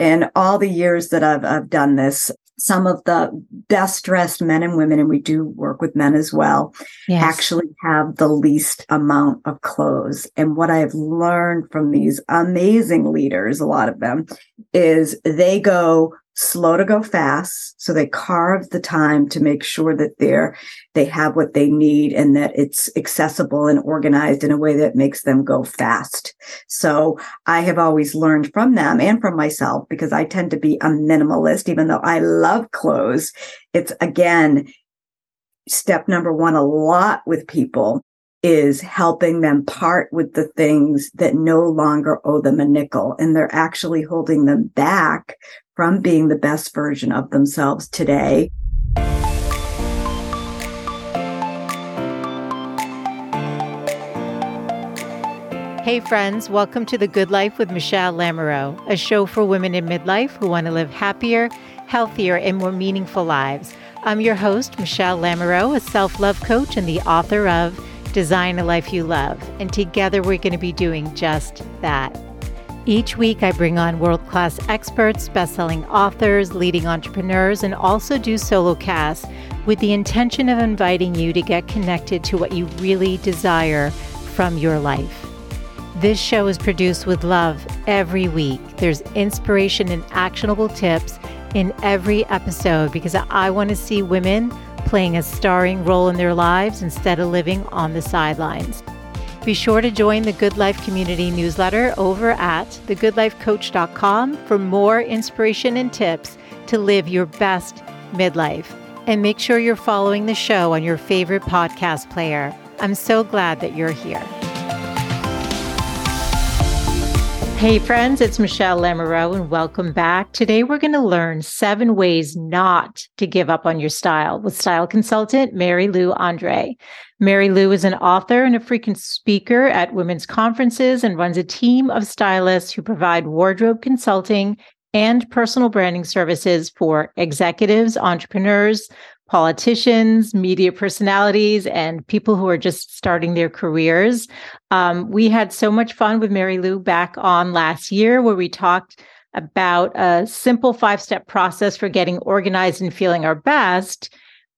in all the years that I've, I've done this, some of the best dressed men and women, and we do work with men as well, yes. actually have the least amount of clothes. And what I've learned from these amazing leaders, a lot of them, is they go slow to go fast. So they carve the time to make sure that they're, they have what they need and that it's accessible and organized in a way that makes them go fast. So I have always learned from them and from myself because I tend to be a minimalist, even though I love clothes. It's again, step number one, a lot with people is helping them part with the things that no longer owe them a nickel and they're actually holding them back from being the best version of themselves today. Hey, friends, welcome to The Good Life with Michele Lamoureux, a show for women in midlife who want to live happier, healthier, and more meaningful lives. I'm your host, Michele Lamoureux, a self love coach and the author of Design a Life You Love. And together we're going to be doing just that. Each week, I bring on world class experts, best selling authors, leading entrepreneurs, and also do solo casts with the intention of inviting you to get connected to what you really desire from your life. This show is produced with love every week. There's inspiration and actionable tips in every episode because I want to see women playing a starring role in their lives instead of living on the sidelines. Be sure to join the Good Life Community newsletter over at thegoodlifecoach.com for more inspiration and tips to live your best midlife. And make sure you're following the show on your favorite podcast player. I'm so glad that you're here. Hey, friends, it's Michele Lamoureux, and welcome back. Today, we're going to learn seven ways not to give up on your style with style consultant Mary Lou Andre. Mary Lou is an author and a frequent speaker at women's conferences and runs a team of stylists who provide wardrobe consulting and personal branding services for executives, entrepreneurs, politicians, media personalities, and people who are just starting their careers. Um, we had so much fun with Mary Lou back on last year where we talked about a simple five step process for getting organized and feeling our best.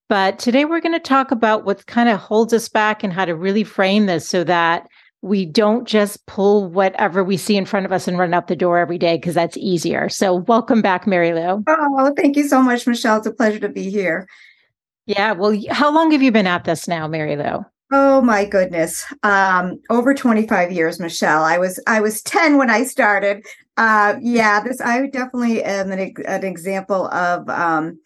But today we're going to talk about what kind of holds us back and how to really frame this so that we don't just pull whatever we see in front of us and run out the door every day because that's easier. So, welcome back, Mary Lou. Oh, thank you so much, Michele. It's a pleasure to be here. Yeah. Well, how long have you been at this now, Mary Lou? Oh my goodness. Um, over 25 years, Michele. I was I was 10 when I started. Uh, yeah, this I definitely am an, an example of um,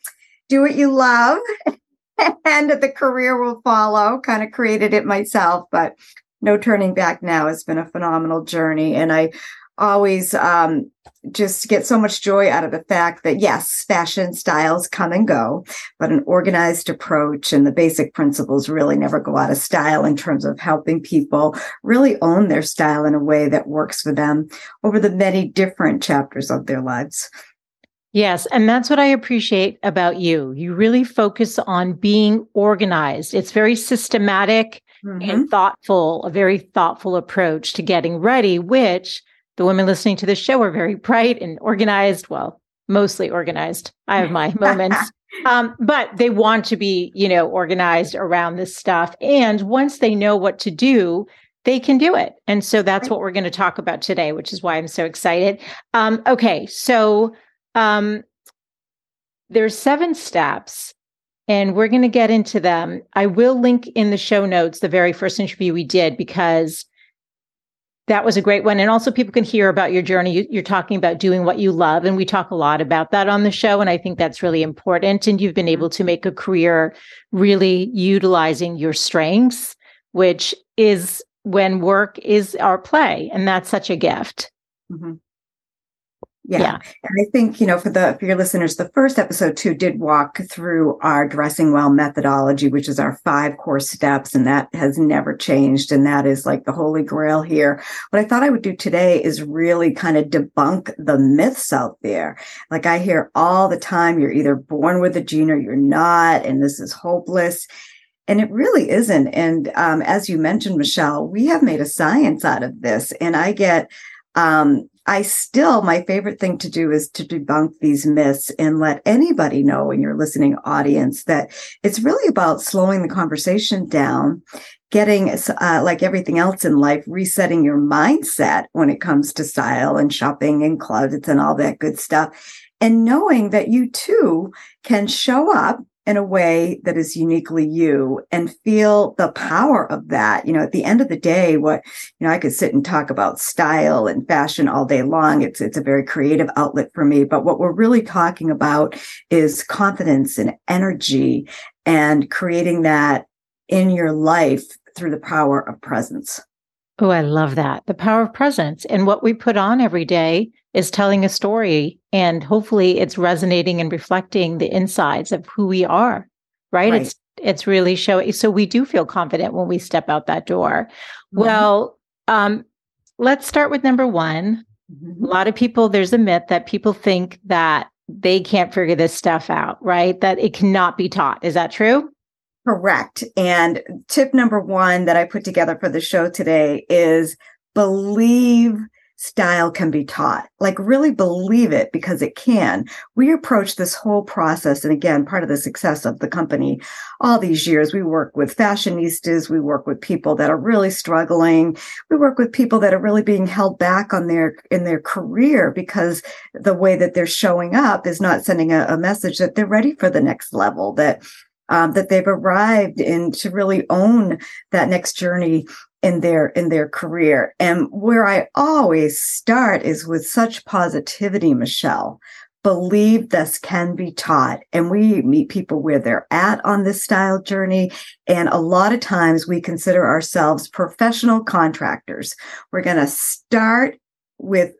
do what you love and the career will follow. Kind of created it myself, but no turning back now. It's been a phenomenal journey. And I always um, just get so much joy out of the fact that yes, fashion styles come and go, but an organized approach and the basic principles really never go out of style in terms of helping people really own their style in a way that works for them over the many different chapters of their lives. Yes. And that's what I appreciate about you. You really focus on being organized. It's very systematic mm-hmm. and thoughtful, a very thoughtful approach to getting ready, which the women listening to this show are very bright and organized. Well, mostly organized. I have my moments. Um, but they want to be, you know, organized around this stuff. And once they know what to do, they can do it. And so that's what we're going to talk about today, which is why I'm so excited. Um, okay, so um, there's seven steps, and we're going to get into them. I will link in the show notes the very first interview we did because that was a great one. And also, people can hear about your journey. You, are talking about doing what you love. And we talk a lot about that on the show. And I think that's really important. And you've been able to make a career really utilizing your strengths, which is when work is our play. And that's such a gift. Mm-hmm. Yeah. yeah. And I think, you know, for the for your listeners, the first episode too did walk through our dressing well methodology, which is our five core steps, and that has never changed. And that is like the holy grail here. What I thought I would do today is really kind of debunk the myths out there. Like I hear all the time, you're either born with a gene or you're not, and this is hopeless. And it really isn't. And um, as you mentioned, Michele, we have made a science out of this. And I get um, I still, my favorite thing to do is to debunk these myths and let anybody know in your listening audience that it's really about slowing the conversation down, getting, uh, like everything else in life, resetting your mindset when it comes to style and shopping and closets and all that good stuff. And knowing that you too can show up in a way that is uniquely you and feel the power of that. You know, at the end of the day, what, you know, I could sit and talk about style and fashion all day long. It's, it's a very creative outlet for me. But what we're really talking about is confidence and energy and creating that in your life through the power of presence. Oh, I love that. The power of presence. And what we put on every day is telling a story and hopefully it's resonating and reflecting the insides of who we are right, right. it's it's really showing so we do feel confident when we step out that door. Mm-hmm. well um let's start with number one. Mm-hmm. a lot of people there's a myth that people think that they can't figure this stuff out right? That it cannot be taught. Is that true? Correct. And tip number one that i put together for the show today is believe style can be taught. Like really believe it because it can. We approach this whole process. And again, part of the success of the company all these years, we work with fashionistas. We work with people that are really struggling. We work with people that are really being held back on their, in their career because the way that they're showing up is not sending a, a message that they're ready for the next level, that um, that they've arrived in to really own that next journey in their in their career. And where i always start is with such positivity michele. Believe this can be taught. And we meet people where they're at on this style journey. And a lot of times we consider ourselves professional contractors. We're going to start with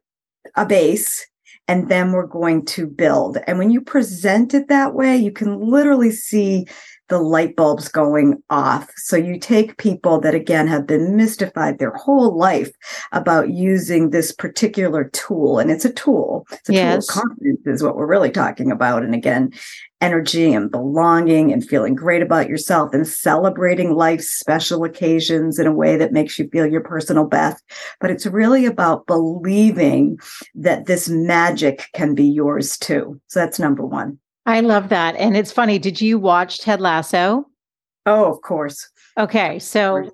a base and then we're going to build. And when you present it that way you can literally see the light bulbs going off. So you take people that again have been mystified their whole life about using this particular tool, and it's a tool. It's a yes. tool of confidence is what we're really talking about. And again, energy and belonging and feeling great about yourself and celebrating life's special occasions in a way that makes you feel your personal best. But it's really about believing that this magic can be yours too. So that's number one. I love that. And it's funny. Did you watch Ted Lasso? Oh, of course. Okay. So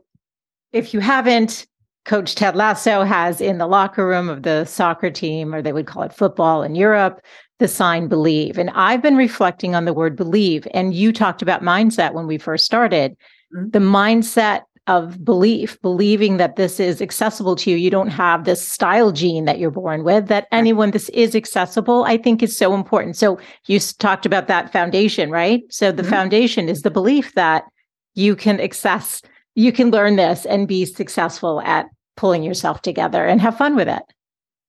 if you haven't, Coach Ted Lasso has in the locker room of the soccer team, or they would call it football in Europe, the sign believe. And I've been reflecting on the word believe. And you talked about mindset when we first started. Mm-hmm. The mindset of belief, believing that this is accessible to you. You don't have this style gene that you're born with, that anyone this is accessible, I think is so important. So you talked about that foundation, right? So the mm-hmm. foundation is the belief that you can access, you can learn this and be successful at pulling yourself together and have fun with it.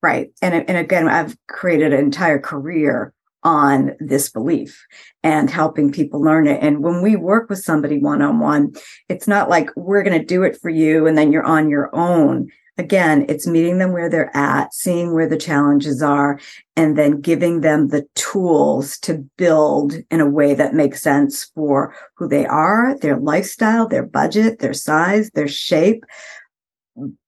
Right. And, and again, I've created an entire career on this belief and helping people learn it. And when we work with somebody one on one, it's not like we're going to do it for you and then you're on your own. Again, it's meeting them where they're at, seeing where the challenges are, and then giving them the tools to build in a way that makes sense for who they are, their lifestyle, their budget, their size, their shape.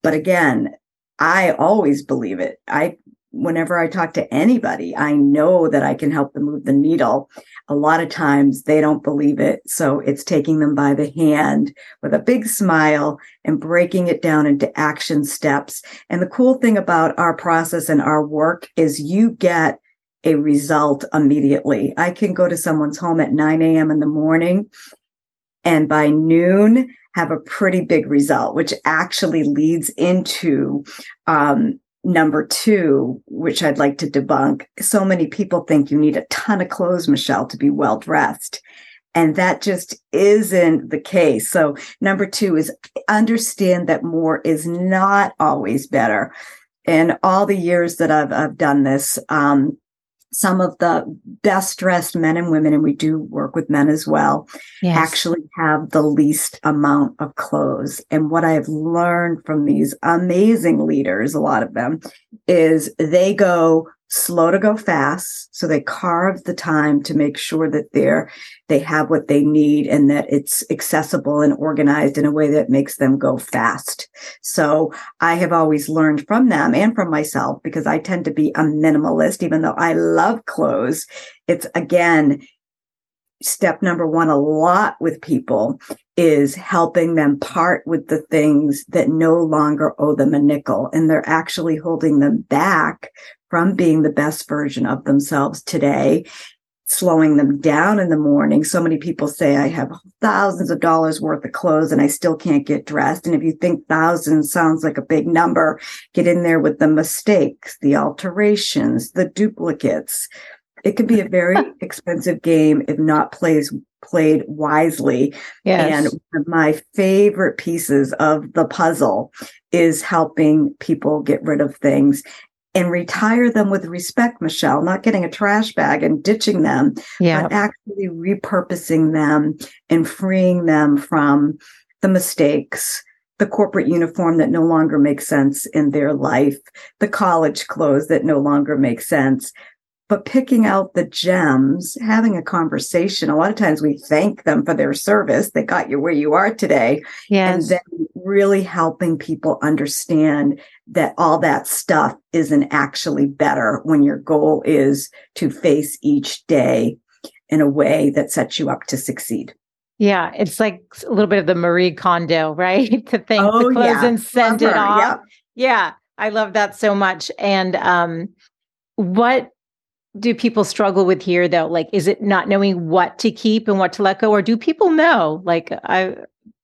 But again, I always believe it. I whenever I talk to anybody, I know that I can help them move the needle. A lot of times they don't believe it. So it's taking them by the hand with a big smile and breaking it down into action steps. And the cool thing about our process and our work is you get a result immediately. I can go to someone's home at 9 a.m. in the morning and by noon have a pretty big result, which actually leads into um, number two, which I'd like to debunk, so many people think you need a ton of clothes, Michele, to be well dressed. And that just isn't the case. So number two is understand that more is not always better. In all the years that I've, I've done this, um, some of the best dressed men and women, and we do work with men as well, yes. actually have the least amount of clothes. And what I've learned from these amazing leaders, a lot of them, is they go slow to go fast. So they carve the time to make sure that they're, they have what they need and that it's accessible and organized in a way that makes them go fast. So I have always learned from them and from myself because I tend to be a minimalist, even though I love clothes. It's again, step number one a lot with people is helping them part with the things that no longer owe them a nickel and they're actually holding them back from being the best version of themselves today slowing them down in the morning. So many people say I have thousands of dollars worth of clothes and I still can't get dressed. And if you think thousands sounds like a big number, get in there with the mistakes, the alterations, the duplicates, it can be a very expensive game if not plays played wisely. Yes. And one of my favorite pieces of the puzzle is helping people get rid of things and retire them with respect, Michele, not getting a trash bag and ditching them, yeah. but actually repurposing them and freeing them from the mistakes, the corporate uniform that no longer makes sense in their life, the college clothes that no longer make sense, but picking out the gems, having a conversation. A lot of times we thank them for their service. They got you where you are today. Yes. And then really helping people understand that all that stuff isn't actually better when your goal is to face each day in a way that sets you up to succeed. Yeah, it's like a little bit of the Marie Kondo, right? to think oh, the clothes yeah. and send Love it her. off. Yep. Yeah, I love that so much. And um, what do people struggle with here though? Like is it not knowing what to keep and what to let go? Or do people know? Like i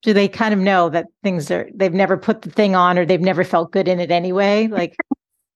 do they kind of know that things are they've never put the thing on or they've never felt good in it anyway? Like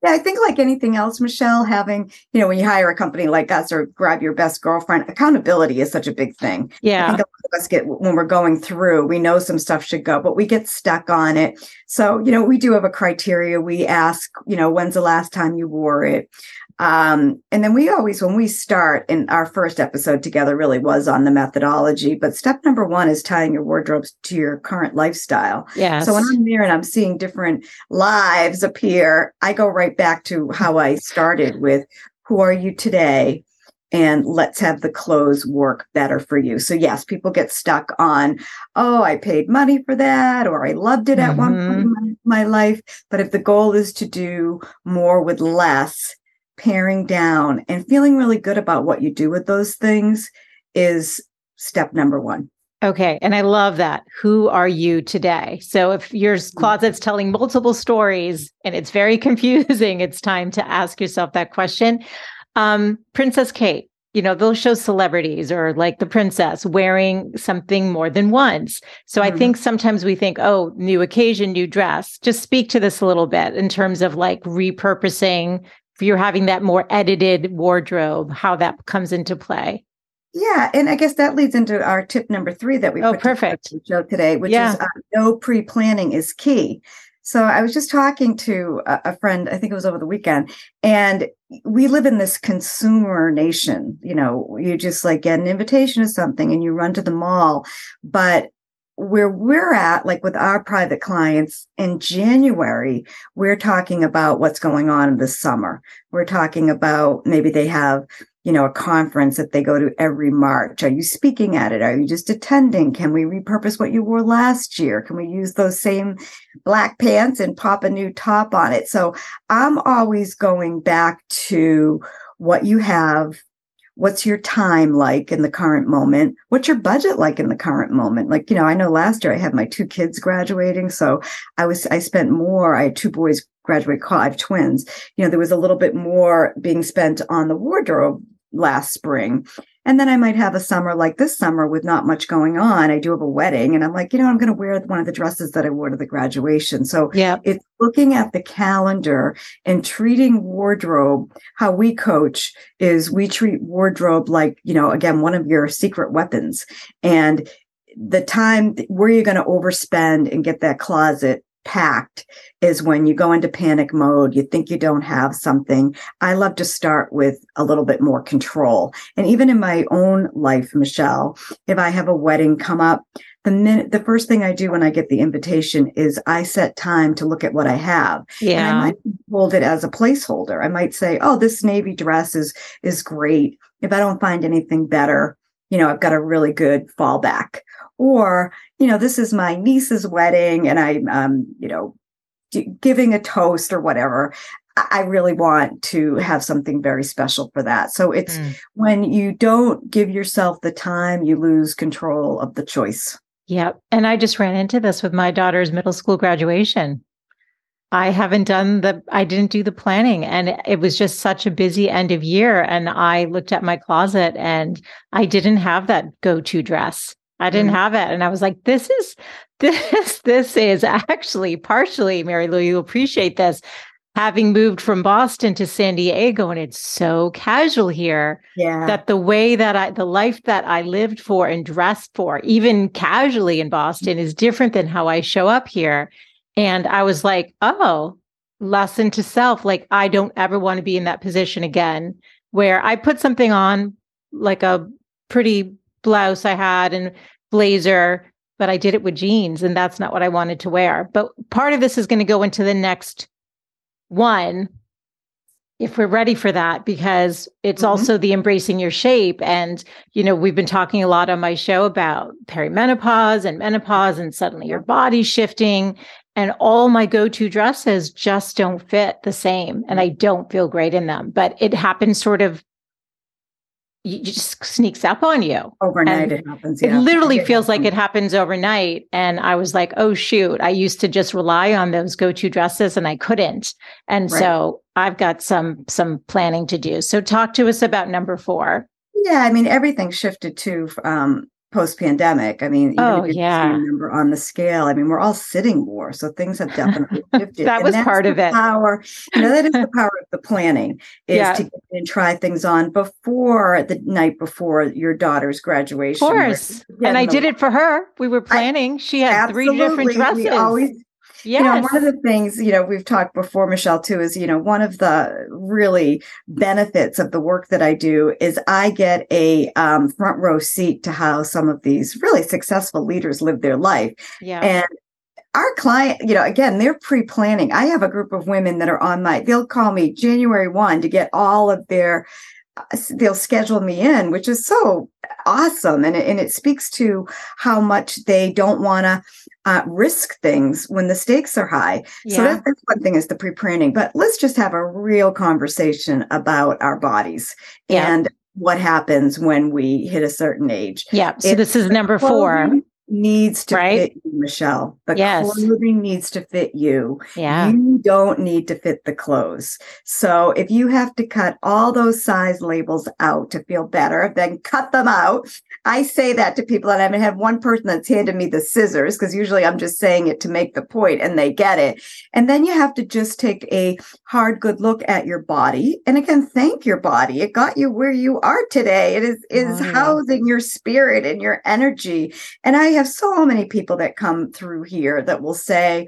yeah i think like anything else michele having you know when you hire a company like us or grab your best girlfriend accountability is such a big thing. Yeah. i think a lot of us get when we're going through we know some stuff should go but we get stuck on it. So you know we do have a criteria. We ask you know when's the last time you wore it um, and then we always, when we start, in our first episode together really was on the methodology. But step number one is tying your wardrobes to your current lifestyle. Yeah. So when I'm there and I'm seeing different lives appear, I go right back to how I started with who are you today? and let's have the clothes work better for you. So yes, people get stuck on, oh, I paid money for that, or I loved it at mm-hmm. one point in my, my, life. But if the goal is to do more with less, paring down and feeling really good about what you do with those things is step number one. Okay. And I love that. Who are you today? So if your mm. closet's telling multiple stories and it's very confusing, it's time to ask yourself that question. Um, Princess Kate, you know, they'll show celebrities or like the princess wearing something more than once. So mm-hmm. I think sometimes we think, oh, new occasion, new dress. Just speak to this a little bit in terms of like repurposing if you're having that more edited wardrobe, how that comes into play. Yeah, and I guess that leads into our tip number three that we oh perfect show today, which yeah. is uh, no pre planning is key. So I was just talking to a, a, friend, I think it was over the weekend, and we live in this consumer nation. You know, you just like get an invitation to something and you run to the mall, but where we're at, like with our private clients in January, we're talking about what's going on this summer. We're talking about maybe they have, you know, a conference that they go to every March. Are you speaking at it? Are you just attending? Can we repurpose what you wore last year? Can we use those same black pants and pop a new top on it? So I'm always going back to what you have what's your time like in the current moment? What's your budget like in the current moment? Like you know i know last year i had my two kids graduating so i was i spent more i had two boys graduate I have twins. You know there was a little bit more being spent on the wardrobe last spring and then I might have a summer like this summer with not much going on. I do have a wedding and I'm like, you know, I'm going to wear one of the dresses that I wore to the graduation. So yeah. it's looking at the calendar and treating wardrobe. How we coach is we treat wardrobe like, you know, again, one of your secret weapons and the time where you're going to overspend and get that closet packed is when you go into panic mode, you think you don't have something. I love to start with a little bit more control. And even in my own life, Michele, if I have a wedding come up, the minute the first thing I do when I get the invitation is I set time to look at what I have. Yeah. And I might hold it as a placeholder. I might say, oh, this navy dress is is great. If I don't find anything better, you know, I've got a really good fallback. Or, you know, this is my niece's wedding and I'm um, you know, giving a toast or whatever. I really want to have something very special for that. So it's mm. when you don't give yourself the time, you lose control of the choice. Yep. And I just ran into this with my daughter's middle school graduation. I haven't done the, I didn't do the planning and it was just such a busy end of year. And I looked at my closet and I didn't have that go to dress. I didn't mm have it. And I was like, this is, this, this is actually partially, Mary Lou, you appreciate this having moved from Boston to San Diego and it's so casual here yeah. that the way that I the life that I lived for and dressed for even casually in Boston is different than how I show up here and I was like oh lesson to self like I don't ever want to be in that position again where I put something on like a pretty blouse I had and blazer but I did it with jeans and that's not what I wanted to wear. But part of this is going to go into the next one if we're ready for that because it's mm-hmm. also the embracing your shape. And you know we've been talking a lot on my show about perimenopause and menopause and suddenly your body's shifting and all my go-to dresses just don't fit the same and i don't feel great in them. But it happens sort of it just sneaks up on you overnight. And it happens. Yeah. It literally it feels happens. like it happens overnight. And I was like, oh shoot, I used to just rely on those go-to dresses, and I couldn't. And right. so I've got some some planning to do. So talk to us about number four. Yeah, I mean everything shifted to um, post pandemic. I mean, even oh, if yeah. number on the scale, I mean, we're all sitting more. So things have definitely shifted. that was part of it. Power, you know, that is the power of the planning is yeah. to get and try things on before the night before your daughter's graduation. Of course. And I did it for her. We were planning. I, she had three different dresses. Yes. You know, one of the things, you know, we've talked before, Michelle, too, is, you know, one of the really benefits of the work that I do is I get a um, front row seat to how some of these really successful leaders live their life. Yeah. And our client, you know, again, they're pre-planning. I have a group of women that are on my, they'll call me January 1 to get all of their they'll schedule me in, which is so awesome. And it, and it speaks to how much they don't want to uh, risk things when the stakes are high. Yeah. So that, that's one thing is the pre-planning. But let's just have a real conversation about our bodies yeah. and what happens when we hit a certain age. Yeah. So this is number four needs to right? fit you, Michele. The yes. clothing needs to fit you. Yeah. You don't need to fit the clothes. So if you have to cut all those size labels out to feel better, then cut them out. I say that to people, and I haven't had one person that's handed me the scissors because usually I'm just saying it to make the point and they get it. And then you have to just take a hard, good look at your body. And again, thank your body. It got you where you are today. It is, is oh, yeah. housing your spirit and your energy. And I have so many people that come through here that will say,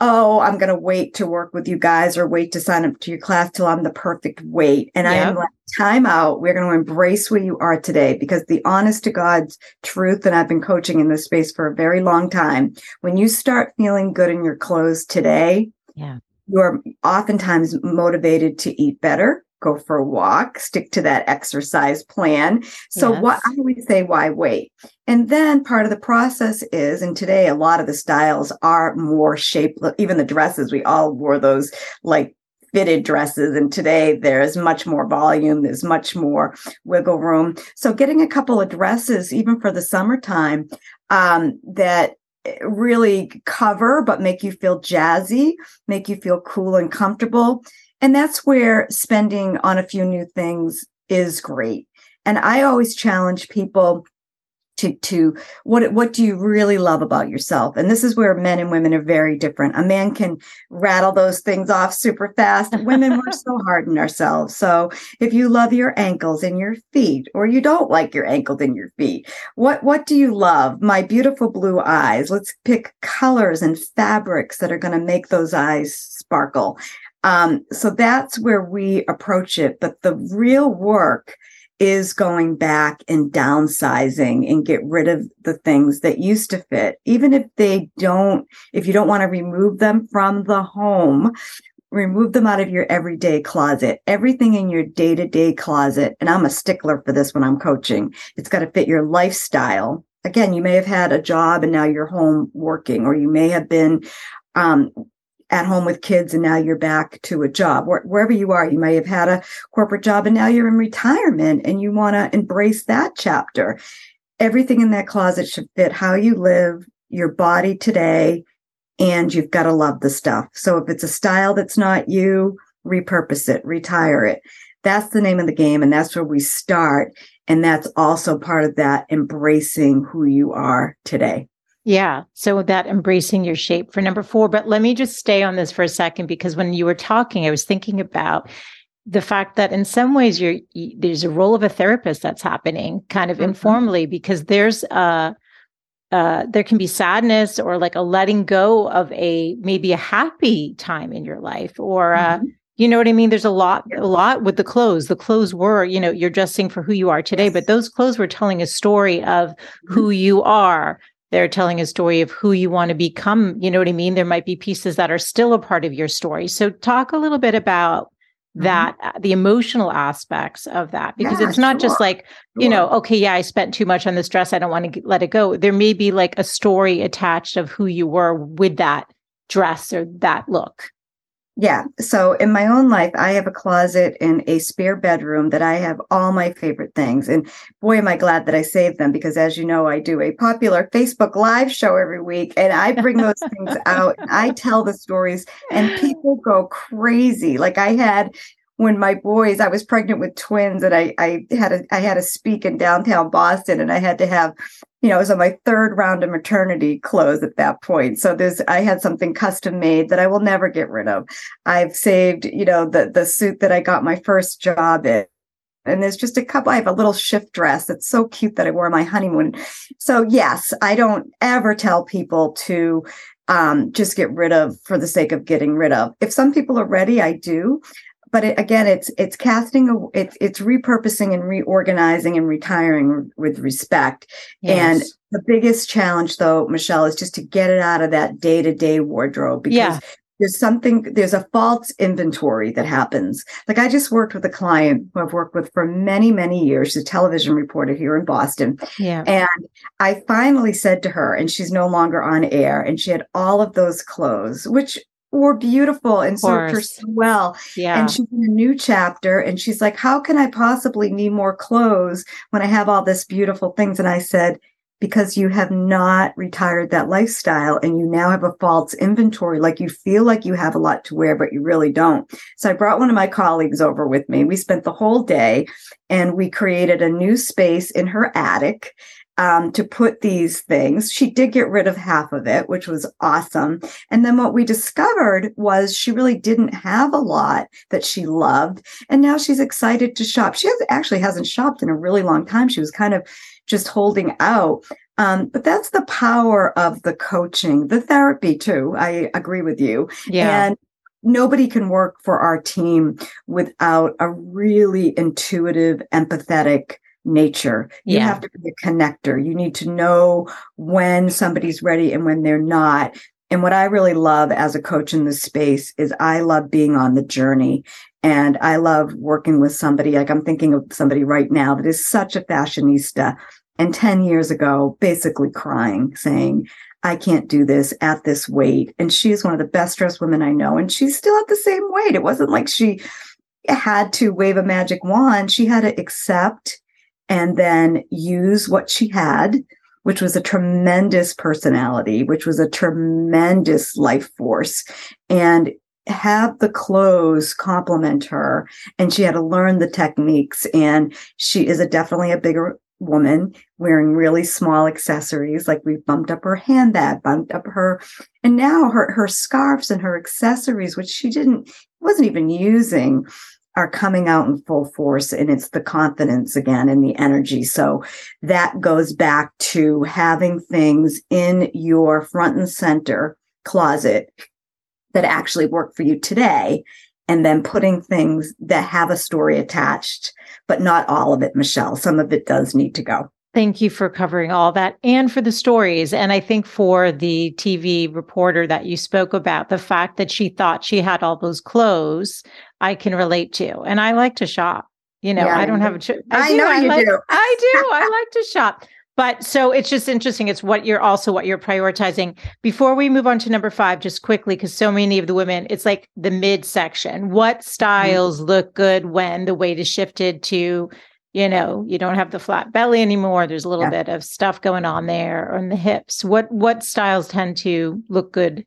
oh, I'm going to wait to work with you guys or wait to sign up to your class till I'm the perfect weight. And yep. I am like, time out. We're going to embrace where you are today because the honest to God's truth, and I've been coaching in this space for a very long time. When you start feeling good in your clothes today, yeah. you're oftentimes motivated to eat better, go for a walk, stick to that exercise plan. So yes. what I always say, why wait? And then part of the process is, and today a lot of the styles are more shaped, even the dresses, we all wore those like fitted dresses. And today there's much more volume, there's much more wiggle room. So getting a couple of dresses, even for the summertime, um, that really cover but make you feel jazzy, make you feel cool and comfortable and that's where spending on a few new things is great. And I always challenge people to to what what do you really love about yourself? And this is where men and women are very different. A man can rattle those things off super fast. Women work so hard in ourselves. So if you love your ankles and your feet or you don't like your ankles and your feet what what do you love? My beautiful blue eyes. Let's pick colors and fabrics that are going to make those eyes sparkle um, so that's where we approach it but the real work is going back and downsizing and get rid of the things that used to fit. Even if they don't if you don't want to remove them from the home remove them out of your everyday closet. Everything in your day-to-day closet and i'm a stickler for this when i'm coaching it's got to fit your lifestyle. Again you may have had a job and now you're home working or you may have been um, at home with kids and now you're back to a job. Where, wherever you are you may have had a corporate job and now you're in retirement and you want to embrace that chapter. Everything in that closet should fit how you live your body today and you've got to love the stuff. So if it's a style that's not you repurpose it retire it. That's the name of the game and that's where we start. And that's also part of that embracing who you are today yeah. So that embracing your shape for number four. But let me just stay on this for a second because when you were talking, I was thinking about the fact that in some ways you're there's a role of a therapist that's happening kind of mm-hmm. informally because there's a uh, there can be sadness or like a letting go of a maybe a happy time in your life or uh, mm-hmm. you know what I mean? There's a lot, a lot with the clothes. The clothes were, you know, you're dressing for who you are today, yes. but those clothes were telling a story of mm-hmm. who you are they're telling a story of who you want to become. You know what I mean? There might be pieces that are still a part of your story. So talk a little bit about mm-hmm. that, mm-hmm. the emotional aspects of that, because yeah, it's not sure. just like, sure. you know, okay, yeah, I spent too much on this dress. I don't want to let it go. There may be like a story attached of who you were with that dress or that look. Yeah. So in my own life, I have a closet and a spare bedroom that I have all my favorite things. And boy, am I glad that I saved them because, as you know, I do a popular Facebook Live show every week and I bring those things out. I tell the stories and people go crazy. Like I had when my boys, I was pregnant with twins and I, I had a, I had to speak in downtown Boston and I had to have, you know, it was on my third round of maternity clothes at that point. So there's, I had something custom made that I will never get rid of. I've saved, you know, the, the suit that I got my first job in. And there's just a couple, I have a little shift dress that's so cute that I wore my honeymoon. So yes, I don't ever tell people to um, just get rid of for the sake of getting rid of. If some people are ready, I do but it, again, it's it's casting a it's it's repurposing and reorganizing and retiring with respect. Yes. And the biggest challenge, though, Michele, is just to get it out of that day to day wardrobe because. Yeah. There's something, there's a false inventory that happens. Like I just worked with a client who I've worked with for many, many years, a television reporter here in Boston. Yeah. And I finally said to her, and she's no longer on air, and she had all of those clothes, which were beautiful and served her so well. Yeah. And she's in a new chapter and she's like, How can I possibly need more clothes when I have all this beautiful things? And I said, because you have not retired that lifestyle and you now have a false inventory. Like you feel like you have a lot to wear, but you really don't. So I brought one of my colleagues over with me. We spent the whole day and we created a new space in her attic um, to put these things. She did get rid of half of it, which was awesome. And then what we discovered was she really didn't have a lot that she loved. And now she's excited to shop. She has, actually hasn't shopped in a really long time. She was kind of just holding out. Um, but that's the power of the coaching, the therapy too. I agree with you. Yeah. And nobody can work for our team without a really intuitive, empathetic nature. You yeah. have to be a connector. You need to know when somebody's ready and when they're not. And what I really love as a coach in this space is I love being on the journey. And I love working with somebody, like I'm thinking of somebody right now that is such a fashionista. And 10 years ago, basically crying, saying, I can't do this at this weight. And she is one of the best dressed women I know. And she's still at the same weight. It wasn't like she had to wave a magic wand. She had to accept and then use what she had, which was a tremendous personality, which was a tremendous life force, and have the clothes complement her. And she had to learn the techniques. And she is a definitely a bigger woman wearing really small accessories like we bumped up her handbag bumped up her and now her her scarves and her accessories which she didn't wasn't even using are coming out in full force and it's the confidence again and the energy so that goes back to having things in your front and center closet that actually work for you today and then putting things that have a story attached, but not all of it, Michele. Some of it does need to go. Thank you for covering all that and for the stories. And I think for the TV reporter that you spoke about, the fact that she thought she had all those clothes, I can relate to. And I like to shop. You know, yeah, I don't have a. Ch- I, I know I you like, do. I do. I like to shop. But so it's just interesting. It's what you're also what you're prioritizing. Before we move on to number five, just quickly, because so many of the women, it's like the midsection. What mm-hmm. styles mm-hmm. look good when the weight is shifted to, you know, you don't have the flat belly anymore. There's a little yeah. bit of stuff going on there on the hips. What what styles tend to look good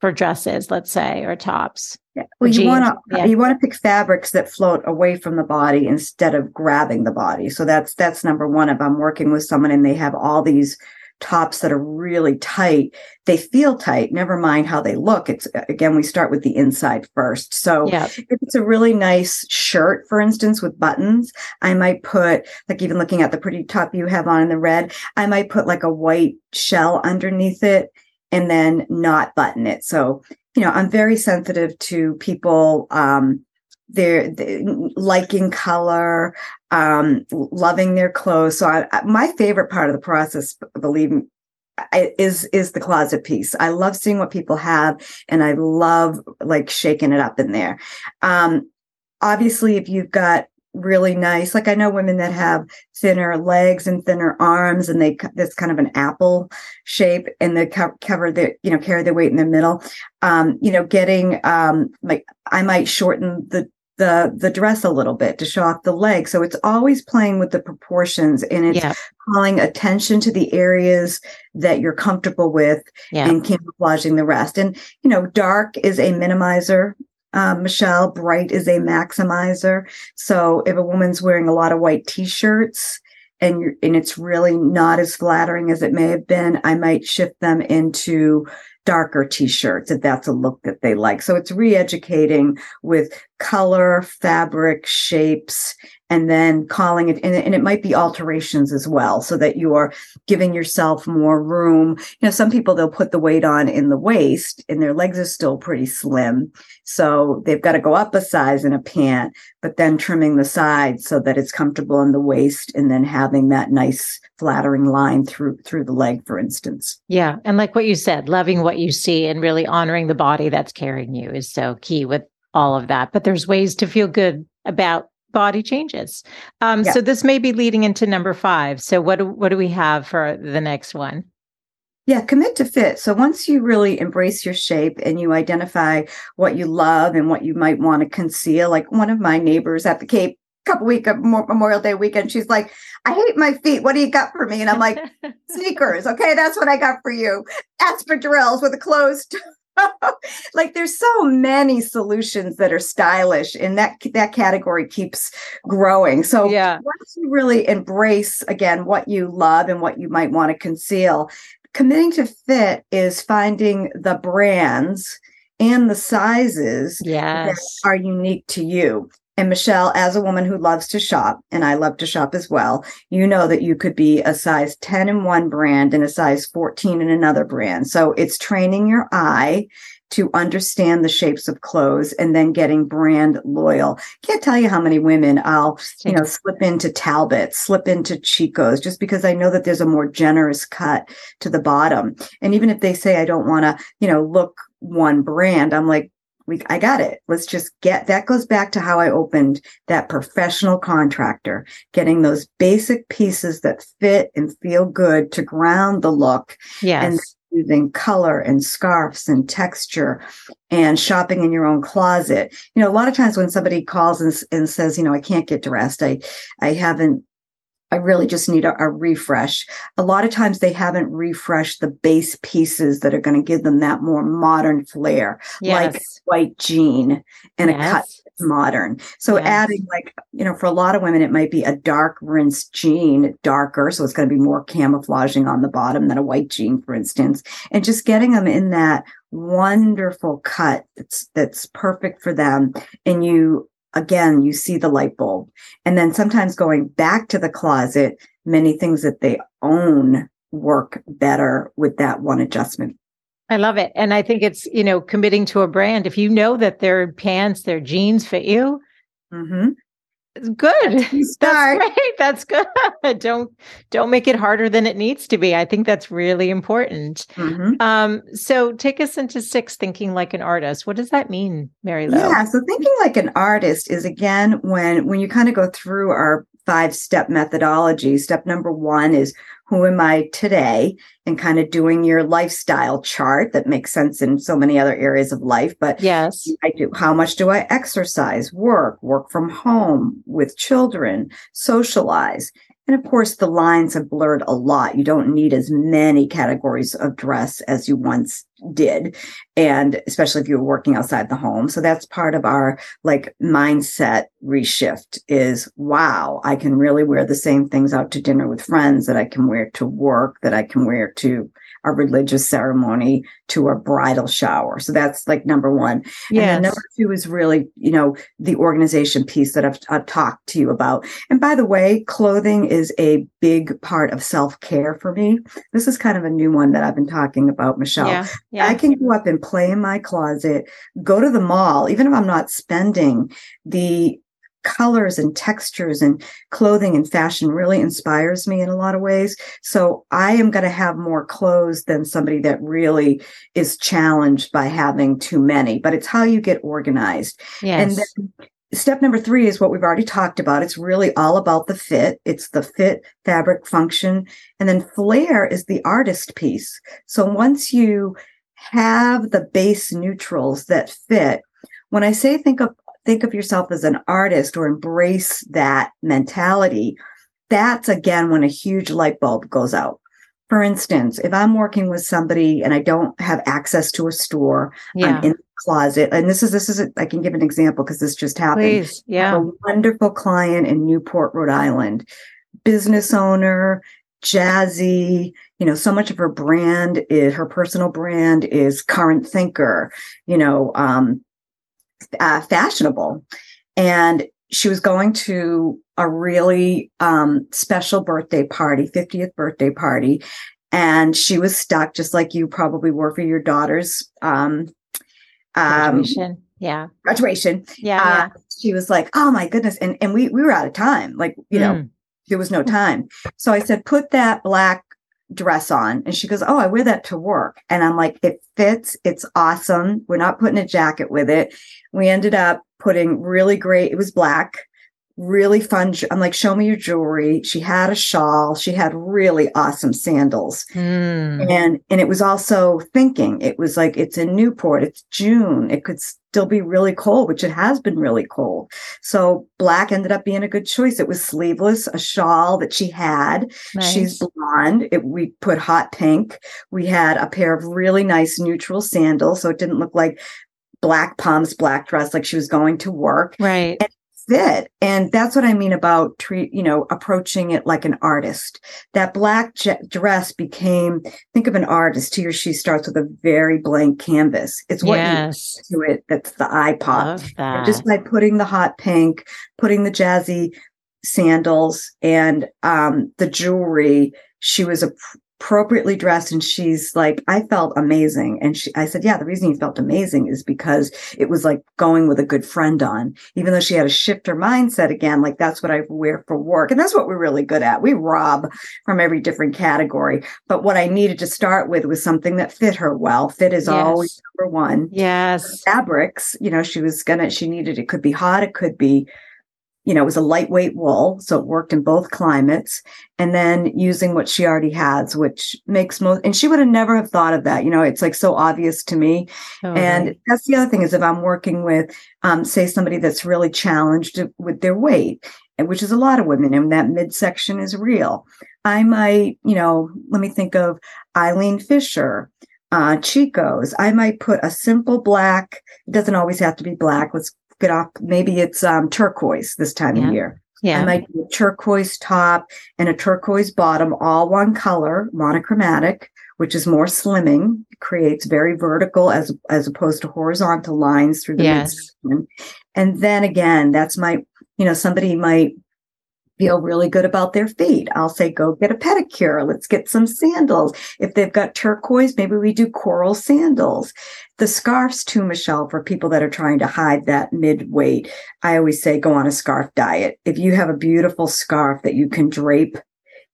for dresses, let's say, or tops? Yeah. Well, you want to yeah. you want to pick fabrics that float away from the body instead of grabbing the body. So that's that's number one. If I'm working with someone and they have all these tops that are really tight, they feel tight. Never mind how they look. It's again, we start with the inside first. So yeah. if it's a really nice shirt, for instance, with buttons, I might put like even looking at the pretty top you have on in the red, I might put like a white shell underneath it and then not button it. So you know, I'm very sensitive to people, um, they're, they're liking color, um, loving their clothes. So I, my favorite part of the process, believe me, is is the closet piece. I love seeing what people have, and I love like shaking it up in there. Um, obviously, if you've got really nice. Like I know women that have thinner legs and thinner arms, and they this kind of an apple shape, and they co- cover the you know carry their weight in the middle. Um, you know, getting um, like I might shorten the the the dress a little bit to show off the leg. So it's always playing with the proportions and it's yeah. calling attention to the areas that you're comfortable with yeah. and camouflaging the rest. And you know, dark is a minimizer um, Michele, bright is a maximizer. So if a woman's wearing a lot of white t-shirts and and it's really not as flattering as it may have been, I might shift them into darker t-shirts if that's a look that they like. So it's re-educating with color, fabric, shapes, and then calling it, and, it might be alterations as well, so that you are giving yourself more room. You know, some people they'll put the weight on in the waist and their legs are still pretty slim. So they've got to go up a size in a pant, but then trimming the sides so that it's comfortable in the waist and then having that nice flattering line through through the leg, for instance. Yeah. And like what you said, loving what you see and really honoring the body that's carrying you is so key with all of that. But there's ways to feel good about body changes. Um, yeah. So this may be leading into number five. So what do, what do we have for the next one? Yeah, commit to fit. So once you really embrace your shape and you identify what you love and what you might want to conceal, like one of my neighbors at the Cape couple week of Memorial Day weekend, she's like, I hate my feet. What do you got for me? And I'm like, sneakers. Okay, that's what I got for you. Espadrilles with a closed like there's so many solutions that are stylish and that that category keeps growing. So yeah. once you really embrace again what you love and what you might want to conceal? Committing to fit is finding the brands and the sizes yes. that are unique to you and Michele, as a woman who loves to shop, and I love to shop as well, you know that you could be a size 10 in one brand and a size 14 in another brand. So it's training your eye to understand the shapes of clothes and then getting brand loyal. Can't tell you how many women I'll, you know, slip into Talbot, slip into Chico's just because I know that there's a more generous cut to the bottom. And even if they say I don't want to, you know, look one brand, I'm like, we I got it. Let's just get that goes back to how I opened that professional contractor, getting those basic pieces that fit and feel good to ground the look. Yes. And using color and scarves and texture and shopping in your own closet. You know, a lot of times when somebody calls and, and says, you know, I can't get dressed. I I haven't I really just need a, a, refresh. A lot of times they haven't refreshed the base pieces that are going to give them that more modern flair, yes. like white jean and yes. a cut modern. So yes. adding like, you know, for a lot of women, it might be a dark rinse jean, darker. So it's going to be more camouflaging on the bottom than a white jean, for instance. And just getting them in that wonderful cut that's that's perfect for them. And you again, you see the light bulb. And then sometimes going back to the closet, many things that they own work better with that one adjustment. I love it. And I think it's, you know, committing to a brand. If you know that their pants, their jeans fit you, mm-hmm. Good. That's great. That's good. don't don't make it harder than it needs to be. I think that's really important. Mm-hmm. Um, so take us into six thinking like an artist. What does that mean, Mary Lou? Yeah. So thinking like an artist is again when when you kind of go through our five step methodology. Step number one is who am I today and kind of doing your lifestyle chart that makes sense in so many other areas of life. But yes, I do. How much do I exercise, work, work from home with children, socialize? And of course, the lines have blurred a lot. You don't need as many categories of dress as you once did. And especially if you're working outside the home. So that's part of our like mindset reshift is wow, I can really wear the same things out to dinner with friends that I can wear to work, that I can wear to a religious ceremony to a bridal shower. So that's like number one. Yeah. Number two is really, you know, the organization piece that I've, I've talked to you about. And by the way, clothing is a big part of self care for me. This is kind of a new one that I've been talking about, Michele. Yeah, yeah. I can go up and play in my closet, go to the mall, even if I'm not spending the colors and textures and clothing and fashion really inspires me in a lot of ways. So I am going to have more clothes than somebody that really is challenged by having too many, but it's how you get organized. Yes. And then step number three is what we've already talked about. It's really all about the fit. It's the fit, fabric, function. And then flair is the artist piece. So once you have the base neutrals that fit, when I say think of think of yourself as an artist or embrace that mentality, that's again when a huge light bulb goes out. For instance, if I'm working with somebody and I don't have access to a store, yeah. I'm in the closet, and this is this is a, I can give an example because this just happened. Please, yeah, a wonderful client in Newport, Rhode Island, business owner, jazzy. You know, so much of her brand is her personal brand is current thinker. You know, um, uh, fashionable. And she was going to a really um, special birthday party, 50th birthday party. And she was stuck, just like you probably were for your daughter's um, um graduation. yeah. Graduation. Yeah, uh, yeah. She was like, oh my goodness. And, and we, we were out of time. Like, you mm. know, there was no time. So I said, put that black dress on. And she goes, Oh, I wear that to work. And I'm like, It fits. It's awesome. We're not putting a jacket with it. We ended up putting really great, it was black, really fun. I'm like, Show me your jewelry. She had a shawl. She had really awesome sandals. Mm. And, and it was also thinking, it was like, it's in Newport. It's June. It could still be really cold, which it has been really cold. So black ended up being a good choice. It was sleeveless, a shawl that she had. Nice. She's blonde. It, we put hot pink. We had a pair of really nice neutral sandals. So it didn't look like black pumps, black dress, like she was going to work. Right. And fit. And that's what I mean about treat, you know, approaching it like an artist. That black je- dress became, think of an artist. He or she starts with a very blank canvas. It's what yes. you to it that's the eye pop. Just by putting the hot pink, putting the jazzy sandals and um, the jewelry, she was a appropriately dressed and she's like i felt amazing. And she i said yeah the reason you felt amazing is because it was like going with a good friend on. Even though she had to shift her mindset again like that's what i wear for work. And that's what we're really good at. We rob from every different category. But what i needed to start with was something that fit her well. Fit is yes. always number one. Yes. Fabrics you know she was gonna she needed it could be hot it could be you know, it was a lightweight wool, so it worked in both climates. And then using what she already has, which makes most, and she would have never have thought of that. You know, it's like so obvious to me. Oh, and right. that's the other thing is if I'm working with, um, say somebody that's really challenged with their weight, and which is a lot of women, and that midsection is real. I might, you know, let me think of Eileen Fisher, uh, Chico's. I might put a simple black. It doesn't always have to be black. Let's get off. Maybe it's um, turquoise this time yeah. of year. Yeah. I might do a turquoise top and a turquoise bottom, all one color, monochromatic, which is more slimming, creates very vertical as as opposed to horizontal lines through the yes. And then again, that's my, you know, somebody might feel really good about their feet. I'll say, go get a pedicure. Let's get some sandals. If they've got turquoise, maybe we do coral sandals. The scarves too, Michele, for people that are trying to hide that mid weight. I always say, go on a scarf diet. If you have a beautiful scarf that you can drape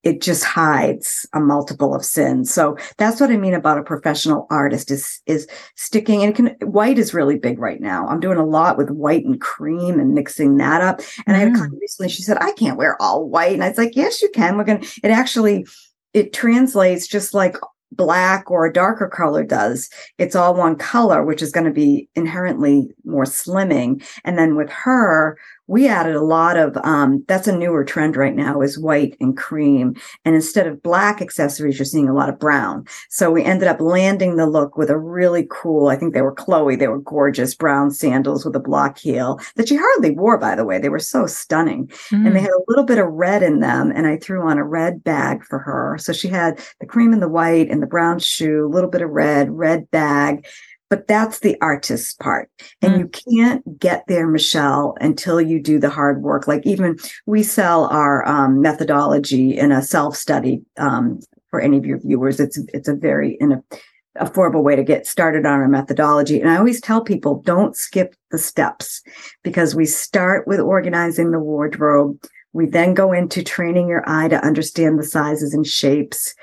it just hides a multiple of sins. So that's what I mean about a professional artist is is sticking and can white is really big right now. I'm doing a lot with white and cream and mixing that up. And mm. I had a client recently, she said, I can't wear all white. And I was like, Yes, you can. We're gonna it actually it translates just like black or a darker color does. It's all one color, which is going to be inherently more slimming. And then with her, we added a lot of um, that's a newer trend right now is white and cream. And instead of black accessories you're seeing a lot of brown. So we ended up landing the look with a really cool i think they were chloe they were gorgeous brown sandals with a block heel that she hardly wore by the way. They were so stunning. Mm. and they mm. had a little bit of red in them and i threw on a red bag for her. So she had the cream and the white and the brown shoe a little bit of red red bag but that's the artist part. And mm. you can't get there, Michele, until you do the hard work. Like even we sell our um, methodology in a self study um, for any of your viewers. It's it's a very in a affordable way to get started on our methodology. And I always tell people don't skip the steps because we start with organizing the wardrobe. We then go into training your eye to understand the sizes and shapes.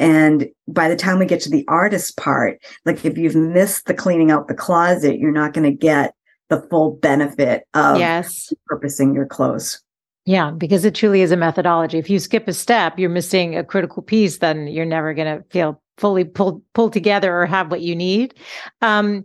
And by the time we get to the artist part, like if you've missed the cleaning out the closet, you're not going to get the full benefit of yes. purposing your clothes. Yeah, because it truly is a methodology. If you skip a step, you're missing a critical piece, then you're never going to feel fully pulled pulled together or have what you need. Um,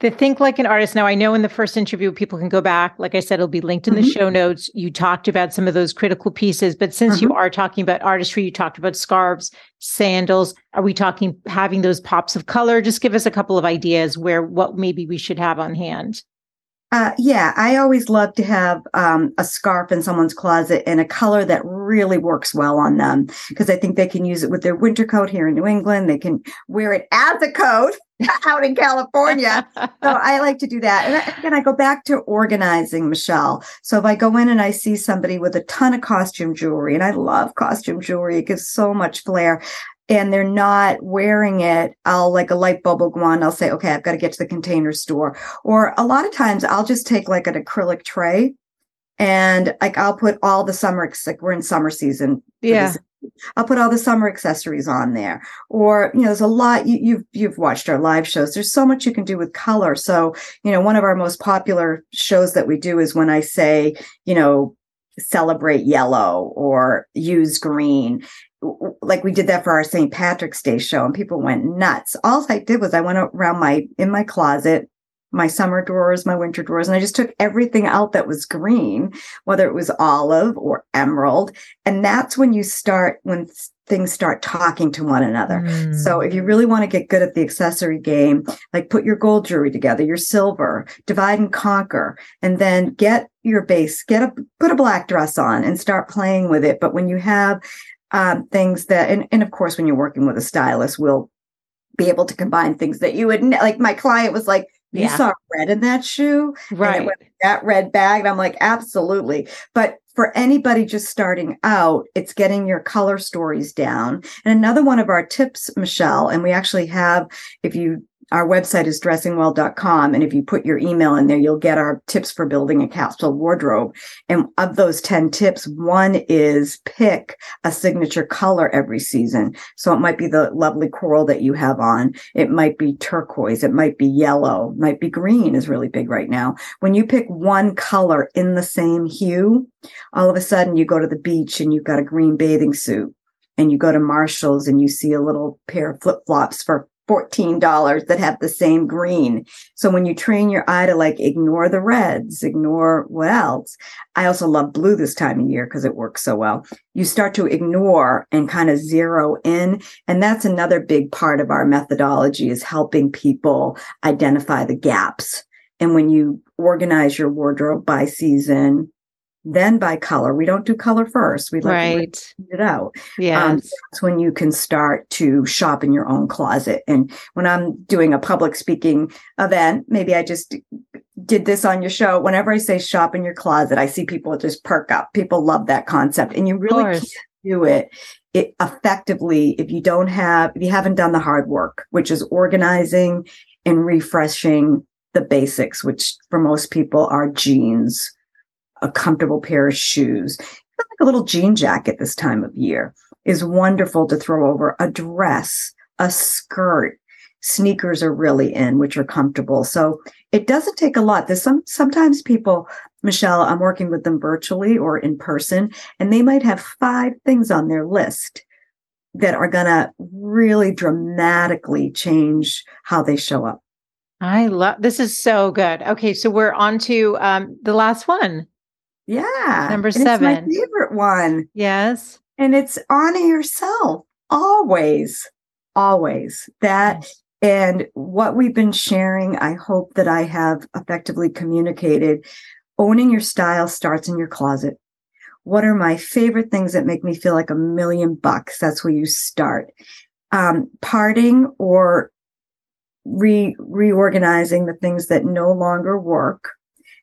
the think like an artist. Now, I know in the first interview, people can go back. Like I said, it'll be linked in mm-hmm. the show notes. You talked about some of those critical pieces, but since mm-hmm. you are talking about artistry, you talked about scarves, sandals. Are we talking having those pops of color? Just give us a couple of ideas where what maybe we should have on hand. Uh, yeah, I always love to have um, a scarf in someone's closet in a color that really works well on them because I think they can use it with their winter coat here in New England. They can wear it as a coat out in California. so I like to do that. And again, I go back to organizing, Michele. So if I go in and I see somebody with a ton of costume jewelry, and I love costume jewelry, it gives so much flair and they're not wearing it, I'll like a light bulb will go on. I'll say, okay, I've got to get to the container store. Or a lot of times I'll just take like an acrylic tray and like I'll put all the summer, like we're in summer season. Yeah. I'll put all the summer accessories on there. Or, you know, there's a lot you, you've you've watched our live shows. There's so much you can do with color. So, you know, one of our most popular shows that we do is when I say, you know, celebrate yellow or use green like we did that for our St. Patrick's Day show and people went nuts. All I did was I went around my in my closet, my summer drawers, my winter drawers, and I just took everything out that was green, whether it was olive or emerald. And that's when you start when things start talking to one another. Mm. So if you really want to get good at the accessory game, like put your gold jewelry together, your silver, divide and conquer, and then get your base, get a put a black dress on and start playing with it. But when you have um, things that, and, and of course, when you're working with a stylist, we'll be able to combine things that you would like. My client was like, "You yeah. saw red in that shoe, right? that red bag." And I'm like, "Absolutely." But for anybody just starting out, it's getting your color stories down. And another one of our tips, Michele, and we actually have, if you our website is dressingwell.com. And if you put your email in there, you'll get our tips for building a capsule wardrobe. And of those 10 tips, one is pick a signature color every season. So it might be the lovely coral that you have on. It might be turquoise. It might be yellow, it might be green is really big right now. When you pick one color in the same hue, all of a sudden you go to the beach and you've got a green bathing suit and you go to Marshall's and you see a little pair of flip flops for $14 that have the same green. So when you train your eye to like ignore the reds, ignore what else. I also love blue this time of year because it works so well. You start to ignore and kind of zero in. And that's another big part of our methodology is helping people identify the gaps And when you organize your wardrobe by season, then by color. We don't do color first. We like right. it out. Yeah, um, that's when you can start to shop in your own closet. And when I'm doing a public speaking event, maybe I just did this on your show. Whenever I say shop in your closet, I see people just perk up. People love that concept, and you really can't do it it effectively if you don't have if you haven't done the hard work, which is organizing and refreshing the basics, which for most people are jeans a comfortable pair of shoes, like a little jean jacket this time of year is wonderful to throw over a dress, a skirt. Sneakers are really in, which are comfortable. So it doesn't take a lot. There's some sometimes people, Michele, I'm working with them virtually or in person, and they might have five things on their list that are gonna really dramatically change how they show up. I love this is so good. Okay, so we're on to um, the last one. Yeah. Number seven. my favorite one. Yes. And it's honor yourself always, always. That yes. and what we've been sharing, I hope that I have effectively communicated. Owning your style starts in your closet. What are my favorite things that make me feel like a million bucks? That's where you start. Um, parting or re reorganizing the things that no longer work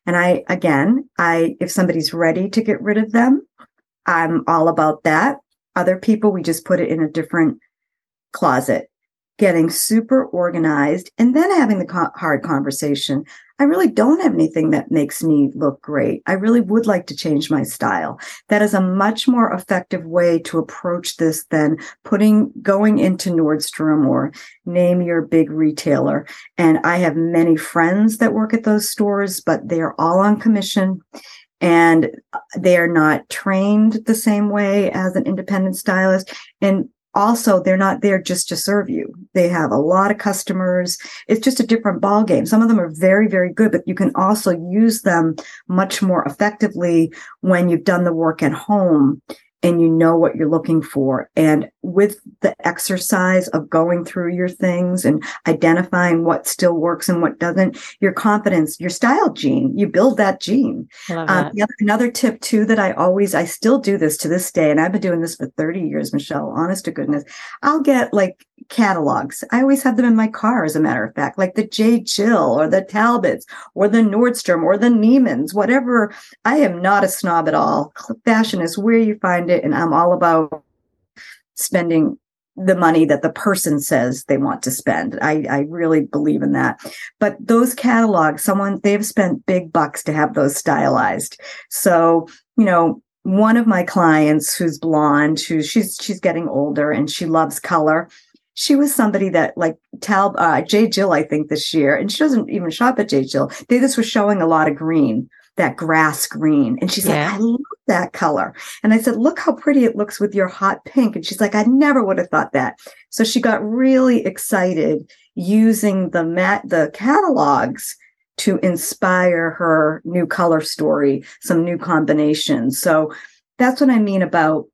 and I, again, I, if somebody's ready to get rid of them, I'm all about that. Other people, we just put it in a different closet, getting super organized and then having the co- hard conversation I really don't have anything that makes me look great. I really would like to change my style. That is a much more effective way to approach this than putting, going into Nordstrom or name your big retailer. And I have many friends that work at those stores, but they are all on commission and uh, they are not trained the same way as an independent stylist. And also they're not there just to serve you. They have a lot of customers. It's just a different ball game some of them are very very good but you can also use them much more effectively when you've done the work at home and you know what you're looking for. And with the exercise of going through your things and identifying what still works and what doesn't, your confidence, your style gene, you build that gene. Um, other, another tip too that I always, I still do this to this day, and I've been doing this for 30 years, Michele, honest to goodness. I'll get like catalogs. I always have them in my car, as a matter of fact, like the J. Jill or the Talbots or the Nordstrom or the Neiman's, whatever. I am not a snob at all. Fashion is where you find it. And I'm all about spending the money that the person says they want to spend. I, I really believe in that. But those catalogs, someone, they've spent big bucks to have those stylized. So, you know, one of my clients who's blonde, who she's she's getting older and she loves color she was somebody that like Tal uh, J. Jill, I think this year, and she doesn't even shop at J. Jill. They just were showing a lot of green, that grass green, and she's yeah. like, I love that color. And I said, look how pretty it looks with your hot pink. And she's like, I never would have thought that. So she got really excited using the mat the catalogs to inspire her new color story, some new combinations. So that's what I mean about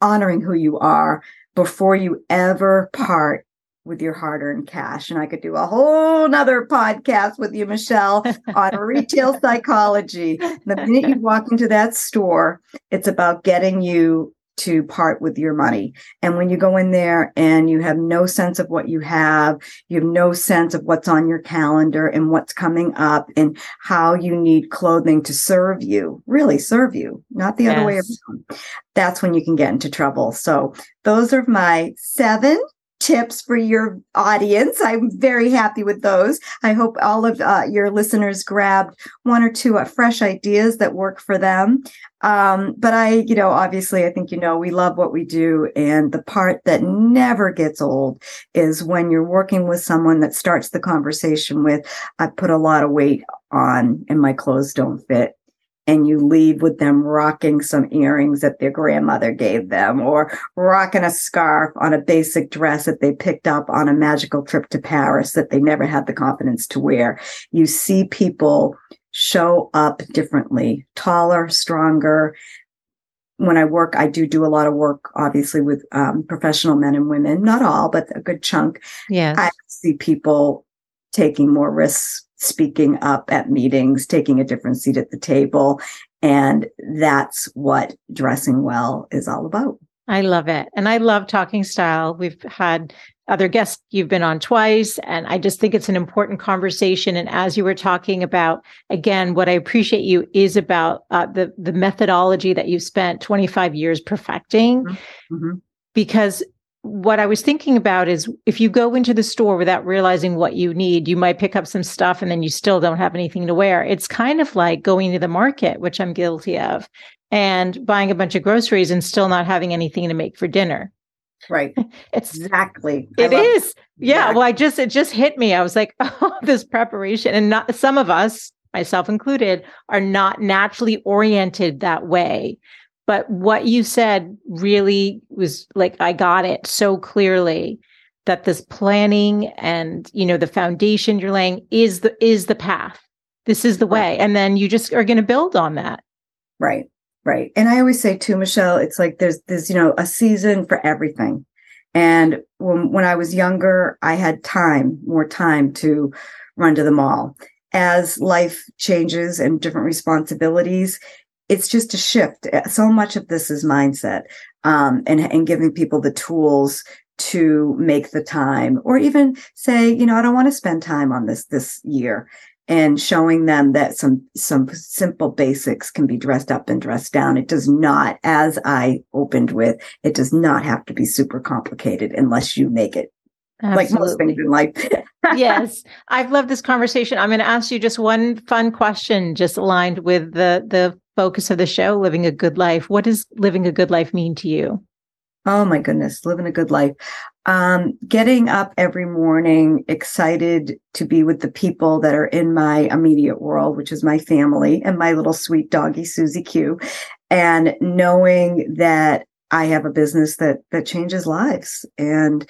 honoring who you are before you ever part with your hard earned cash. And I could do a whole nother podcast with you, Michele, on retail psychology. The minute you walk into that store, it's about getting you to part with your money. And when you go in there and you have no sense of what you have, you have no sense of what's on your calendar and what's coming up and how you need clothing to serve you, really serve you, not the yes. other way around. That's when you can get into trouble. So those are my seven tips for your audience. I'm very happy with those. I hope all of uh, your listeners grabbed one or two uh, fresh ideas that work for them. Um, but I, you know, obviously, I think, you know, we love what we do. And the part that never gets old is when you're working with someone that starts the conversation with, I put a lot of weight on and my clothes don't fit and you leave with them rocking some earrings that their grandmother gave them or rocking a scarf on a basic dress that they picked up on a magical trip to Paris that they never had the confidence to wear. You see people show up differently, taller, stronger. When I work, I do do a lot of work, obviously, with um, professional men and women, not all, but a good chunk. Yeah. I see people taking more risks speaking up at meetings, taking a different seat at the table. And that's what dressing well is all about. I love it. And I love talking style. We've had other guests you've been on twice and i just think it's an important conversation and as you were talking about again what i appreciate you is about uh, the the methodology that you've spent 25 years perfecting mm-hmm. mm-hmm. because what i was thinking about is if you go into the store without realizing what you need you might pick up some stuff and then you still don't have anything to wear it's kind of like going to the market which i'm guilty of and buying a bunch of groceries and still not having anything to make for dinner. Right. It's exactly. It is. Yeah. Well, I just it just hit me. I was like, oh, this preparation. And not some of us, myself included, are not naturally oriented that way. But what you said really was like I got it so clearly that this planning and you know the foundation you're laying is the is the path. This is the way. And then you just are going to build on that. Right. Right. And I always say too, Michele, it's like there's there's, you know, a season for everything. And when when I was younger, I had time, more time to run to the mall. As life changes and different responsibilities, it's just a shift. So much of this is mindset um, and, and giving people the tools to make the time or even say, you know, I don't want to spend time on this this year and showing them that some some simple basics can be dressed up and dressed down it does not as i opened with it does not have to be super complicated unless you make it Absolutely. like most things in life yes i've loved this conversation i'm going to ask you just one fun question just aligned with the the focus of the show living a good life what does living a good life mean to you Oh my goodness, living a good life. Um, getting up every morning, excited to be with the people that are in my immediate world, which is my family and my little sweet doggy Susie Q, and knowing that I have a business that that changes lives and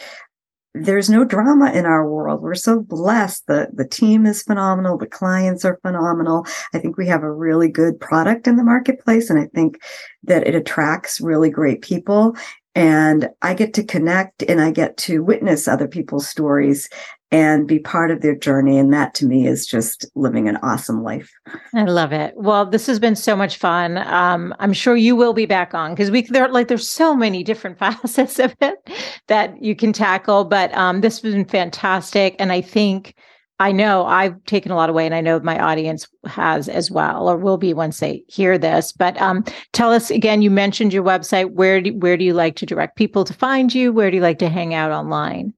there's no drama in our world. We're so blessed. The the team is phenomenal. The clients are phenomenal. I think we have a really good product in the marketplace and I think that it attracts really great people and I get to connect and I get to witness other people's stories and be part of their journey. And that to me is just living an awesome life. I love it. Well, this has been so much fun. Um, I'm sure you will be back on because we there like there's so many different facets of it that you can tackle. But um, this has been fantastic. And I think I know I've taken a lot away, and I know my audience has as well, or will be once they hear this. But um, tell us again. You mentioned your website. Where do where do you like to direct people to find you? Where do you like to hang out online?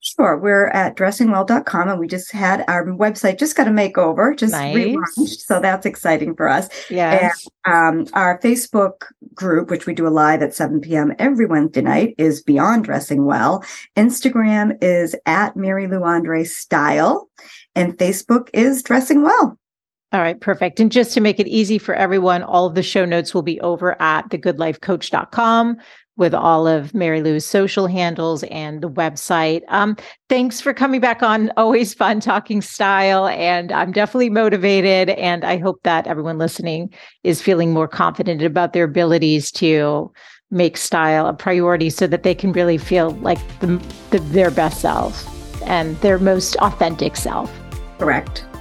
Sure. We're at dressingwell.com and we just had our website just got a makeover, just nice. relaunched. So that's exciting for us. Yeah. And, um, our Facebook group, which we do a live at 7 p.m. every Wednesday night, is Beyond Dressing Well. Instagram is at Mary Lou Andre Style and Facebook is Dressing Well. All right, perfect. And just to make it easy for everyone, all of the show notes will be over at thegoodlifecoach.com with all of Mary Lou's social handles and the website. Um, thanks for coming back on. Always fun talking style. And I'm definitely motivated. And I hope that everyone listening is feeling more confident about their abilities to make style a priority so that they can really feel like the, the, their best self and their most authentic self. Correct.